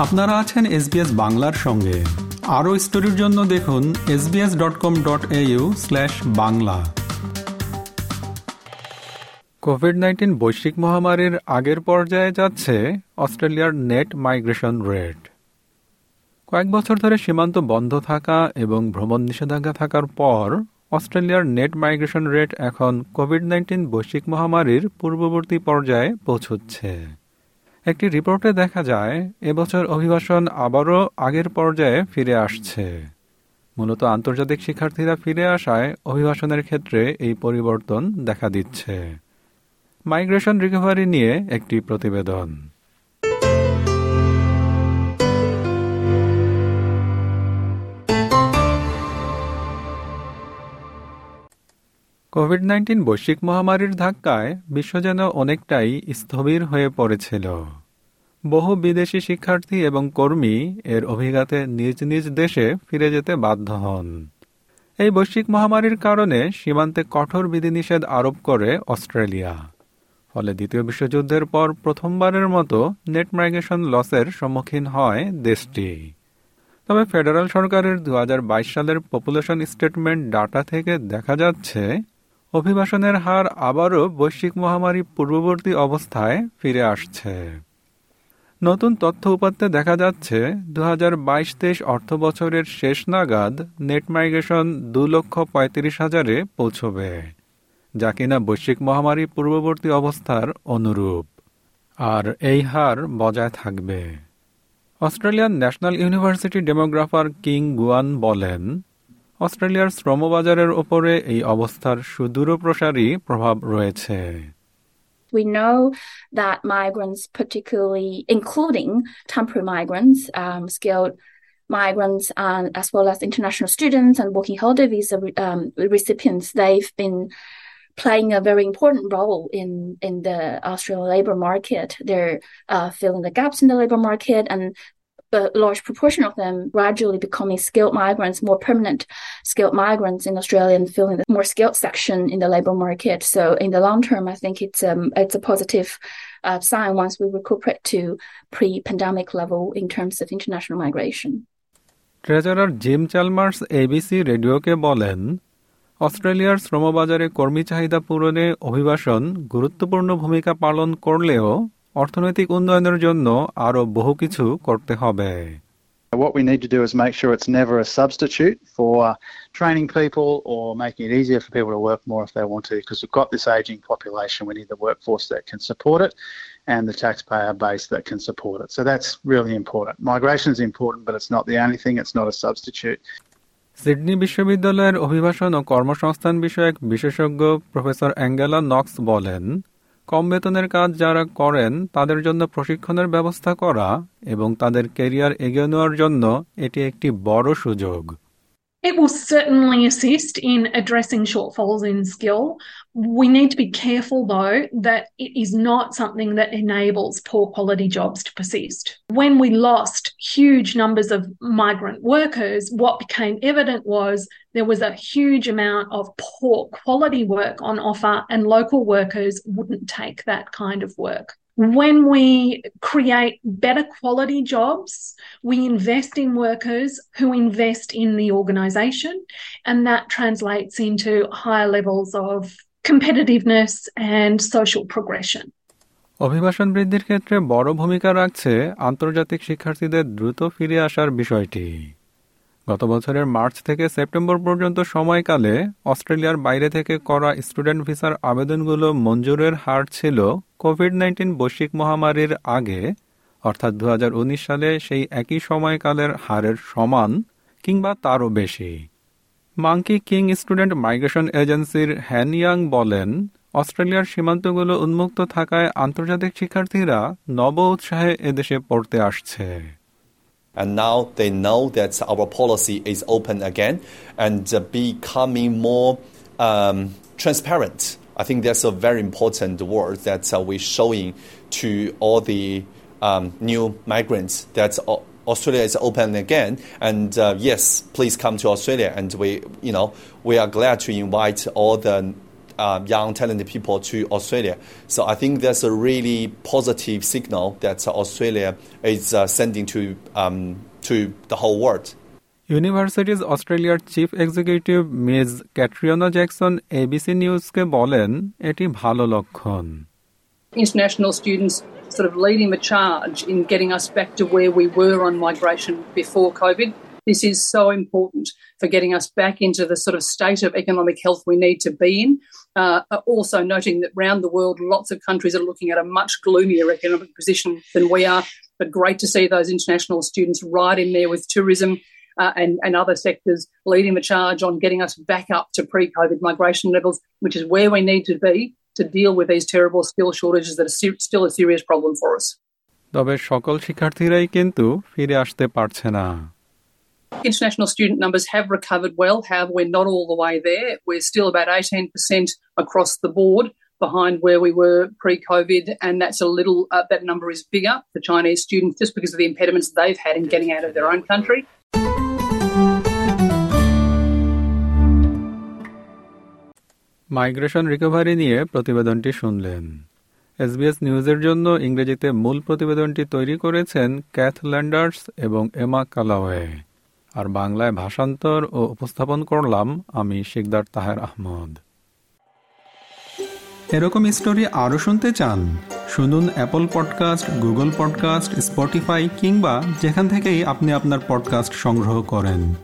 আপনারা আছেন এসবিএস বাংলার সঙ্গে। আরও স্টোরির জন্য দেখুন SBS dot com dot Bangla. Covid nineteen বৈশ্বিক মহামারীর আগের পর্যায়ে যাচ্ছে অস্ট্রেলিয়ার নেট মাইগ্রেশন রেট। কয়েক বছর ধরে সীমান্ত বন্ধ থাকা এবং ভ্রমণ নিষেধাজ্ঞা থাকার পর অস্ট্রেলিয়ার নেট মাইগ্রেশন রেট এখন কোভিড নাইন্টিন বৈশ্বিক মহামারীর পূর্ববর্তী পর্যায়ে পৌঁছচ্ছে। একটি রিপোর্টে দেখা যায়, এবছর অভিবাসন আবারও আগের পর্যায়ে ফিরে আসছে। মূলত আন্তর্জাতিক শিক্ষার্থীরা ফিরে আসায় অভিবাসনের ক্ষেত্রে এই পরিবর্তন দেখা দিচ্ছে। মাইগ্রেশন রিকভারি নিয়ে একটি প্রতিবেদন। কোভিড নাইন্টিন বৈশ্বিক মহামারীর ধাক্কায় বিশ্ব যেন অনেকটাই স্থবির হয়ে পড়েছিল। বহু বিদেশি শিক্ষার্থী এবং কর্মী এর অভিঘাতে নিজ নিজ দেশে ফিরে যেতে বাধ্য হন। এই বৈশ্বিক মহামারীর কারণে সীমান্তে কঠোর বিধিনিষেধ আরোপ করে অস্ট্রেলিয়া। ফলে দ্বিতীয় বিশ্বযুদ্ধের পর প্রথমবারের মতো নেট মাইগ্রেশন লসের সম্মুখীন হয় দেশটি। তবে ফেডারেল সরকারের দু হাজার বাইশ সালের পপুলেশন স্টেটমেন্ট ডাটা থেকে দেখা যাচ্ছে অভিবাসনের হার আবারও বৈশ্বিক মহামারী পূর্ববর্তী অবস্থায় ফিরে আসছে। নতুন তথ্য উপাত্তে দেখা যাচ্ছে দু হাজার বাইশ তেইশ অর্থ বছরের শেষ নাগাদ নেট মাইগ্রেশন দু লক্ষ পঁয়ত্রিশ হাজারে পৌঁছবে, যা কিনা বৈশ্বিক মহামারী পূর্ববর্তী অবস্থার অনুরূপ, আর এই হার বজায় থাকবে। Australian National University demographer king গুয়ান বলেন অস্ট্রেলিয়ার শ্রমবাজারের ওপরে এই অবস্থার সুদূরপ্রসারী প্রভাব রয়েছে We know that migrants, particularly including temporary migrants, um, skilled migrants, and as well as international students and working holiday visa um, recipients, they've been playing a very important role in in the Australian labour market. They're uh, filling the gaps in the labour market and a large proportion of them gradually becoming skilled migrants, more permanent skilled migrants in Australia and filling the more skilled section in the labour market. So in the long term, I think it's um, it's a positive uh, sign once we recuperate to pre-pandemic level in terms of international migration. Treasurer gym Chalmers ABC রেডিওকে বলেন অস্ট্রেলিয়ার শ্রমবাজারে কর্মী চাহিদা পূরণে অভিবাসন গুরুত্বপূর্ণ ভূমিকা পালন করলেও অর্থনৈতিক উন্নয়নের জন্য আরও বহু কিছু করতে হবে What we need to do is make sure it's never a substitute for training people or making it easier for people to work more if they want to, because we've got this ageing population. We need the workforce that can support it and the taxpayer base that can support it. So that's really important. Migration is important, but it's not the only thing, it's not a substitute. Sydney বিশ্ববিদ্যালয়ের অভিবাসন ও কর্মসংস্থান বিষয়ক বিশেষজ্ঞ professor Angela নক্স বলেন কম বেতনের কাজ যারা করেন, তাদের জন্য প্রশিক্ষণের ব্যবস্থা করা এবং তাদের কেরিয়ার এগিয়ে নেওয়ার জন্য এটি একটি বড় সুযোগ। It will certainly assist in addressing shortfalls in skill. We need to be careful, though, that it is not something that enables poor quality jobs to persist. When we lost huge numbers of migrant workers, what became evident was there was a huge amount of poor quality work on offer, and local workers wouldn't take that kind of work. When we create better quality jobs, we invest in workers who invest in the organisation, and that translates into higher levels of competitiveness and social progression. অভিবাসন বৃদ্ধির ক্ষেত্রে বড় ভূমিকা রাখছে আন্তর্জাতিক শিক্ষার্থীদের দ্রুত ফিরে আসার বিষয়টি গত বছরের মার্চ থেকে সেপ্টেম্বর পর্যন্ত সময়কালে অস্ট্রেলিয়ার বাইরে থেকে করা স্টুডেন্ট ভিসার আবেদনগুলো মঞ্জুরের হার ছিল কোভিড নাইন্টিন বৈশ্বিক মহামারীর আগে, অর্থাৎ দু হাজার উনিশ সালে সেই একই সময়কালের হারের সমান কিংবা তারও বেশি। মাঙ্কি কিং স্টুডেন্ট মাইগ্রেশন এজেন্সির হ্যান ইয়াং বলেন, অস্ট্রেলিয়ার সীমান্তগুলো উন্মুক্ত থাকায় আন্তর্জাতিক শিক্ষার্থীরা নব উৎসাহে এদেশে পড়তে আসছে। And now they know that our policy is open again and uh, becoming more um, transparent. I think that's a very important word that uh, we're showing to all the um, new migrants that Australia is open again. And uh, yes, please come to Australia. And we, you know, we are glad to invite all the uh, young talented people to Australia. So I think that's a really positive signal that Australia is uh, sending to um, to the whole world. Universities অস্ট্রেলিয়ার chief executive miss ক্যাটরিওনা Jackson ABC নিউজকে বলেন এটি ভালো লক্ষণ International students sort of leading the charge in getting us back to where we were on migration before COVID. This is so important for getting us back into the sort of state of economic health we need to be in. Uh, also, noting that around the world, lots of countries are looking at a much gloomier economic position than we are. But great to see those international students right in there with tourism uh, and, and other sectors leading the charge on getting us back up to pre COVID migration levels, which is where we need to be to deal with these terrible skill shortages that are ser- still a serious problem for us. তবে সকল শিক্ষার্থীরাই কিন্তু ফিরে আসতে পারছে না International student numbers have recovered well. However, we're not all the way there. We're still about 18% across the board behind where we were pre-COVID, and that's a little. Uh, that number is bigger for Chinese students just because of the impediments they've had in getting out of their own country. Migration recovery নিয়ে প্রতিবেদনটি শুনলেন SBS নিউজের জন্য ইংরেজিতে মূল প্রতিবেদনটি তৈরি করেছেন ক্যাথ ল্যান্ডার্স এবং এমা কালাওয়ে আর বাংলায় ভাষান্তর ও উপস্থাপন করলাম আমি শিকদার তাহের আহমদ। এরকম স্টোরি আরও শুনতে চান, শুনুন Apple podcast Google podcast Spotify কিংবা যেখান থেকেই আপনি আপনার পডকাস্ট সংগ্রহ করেন।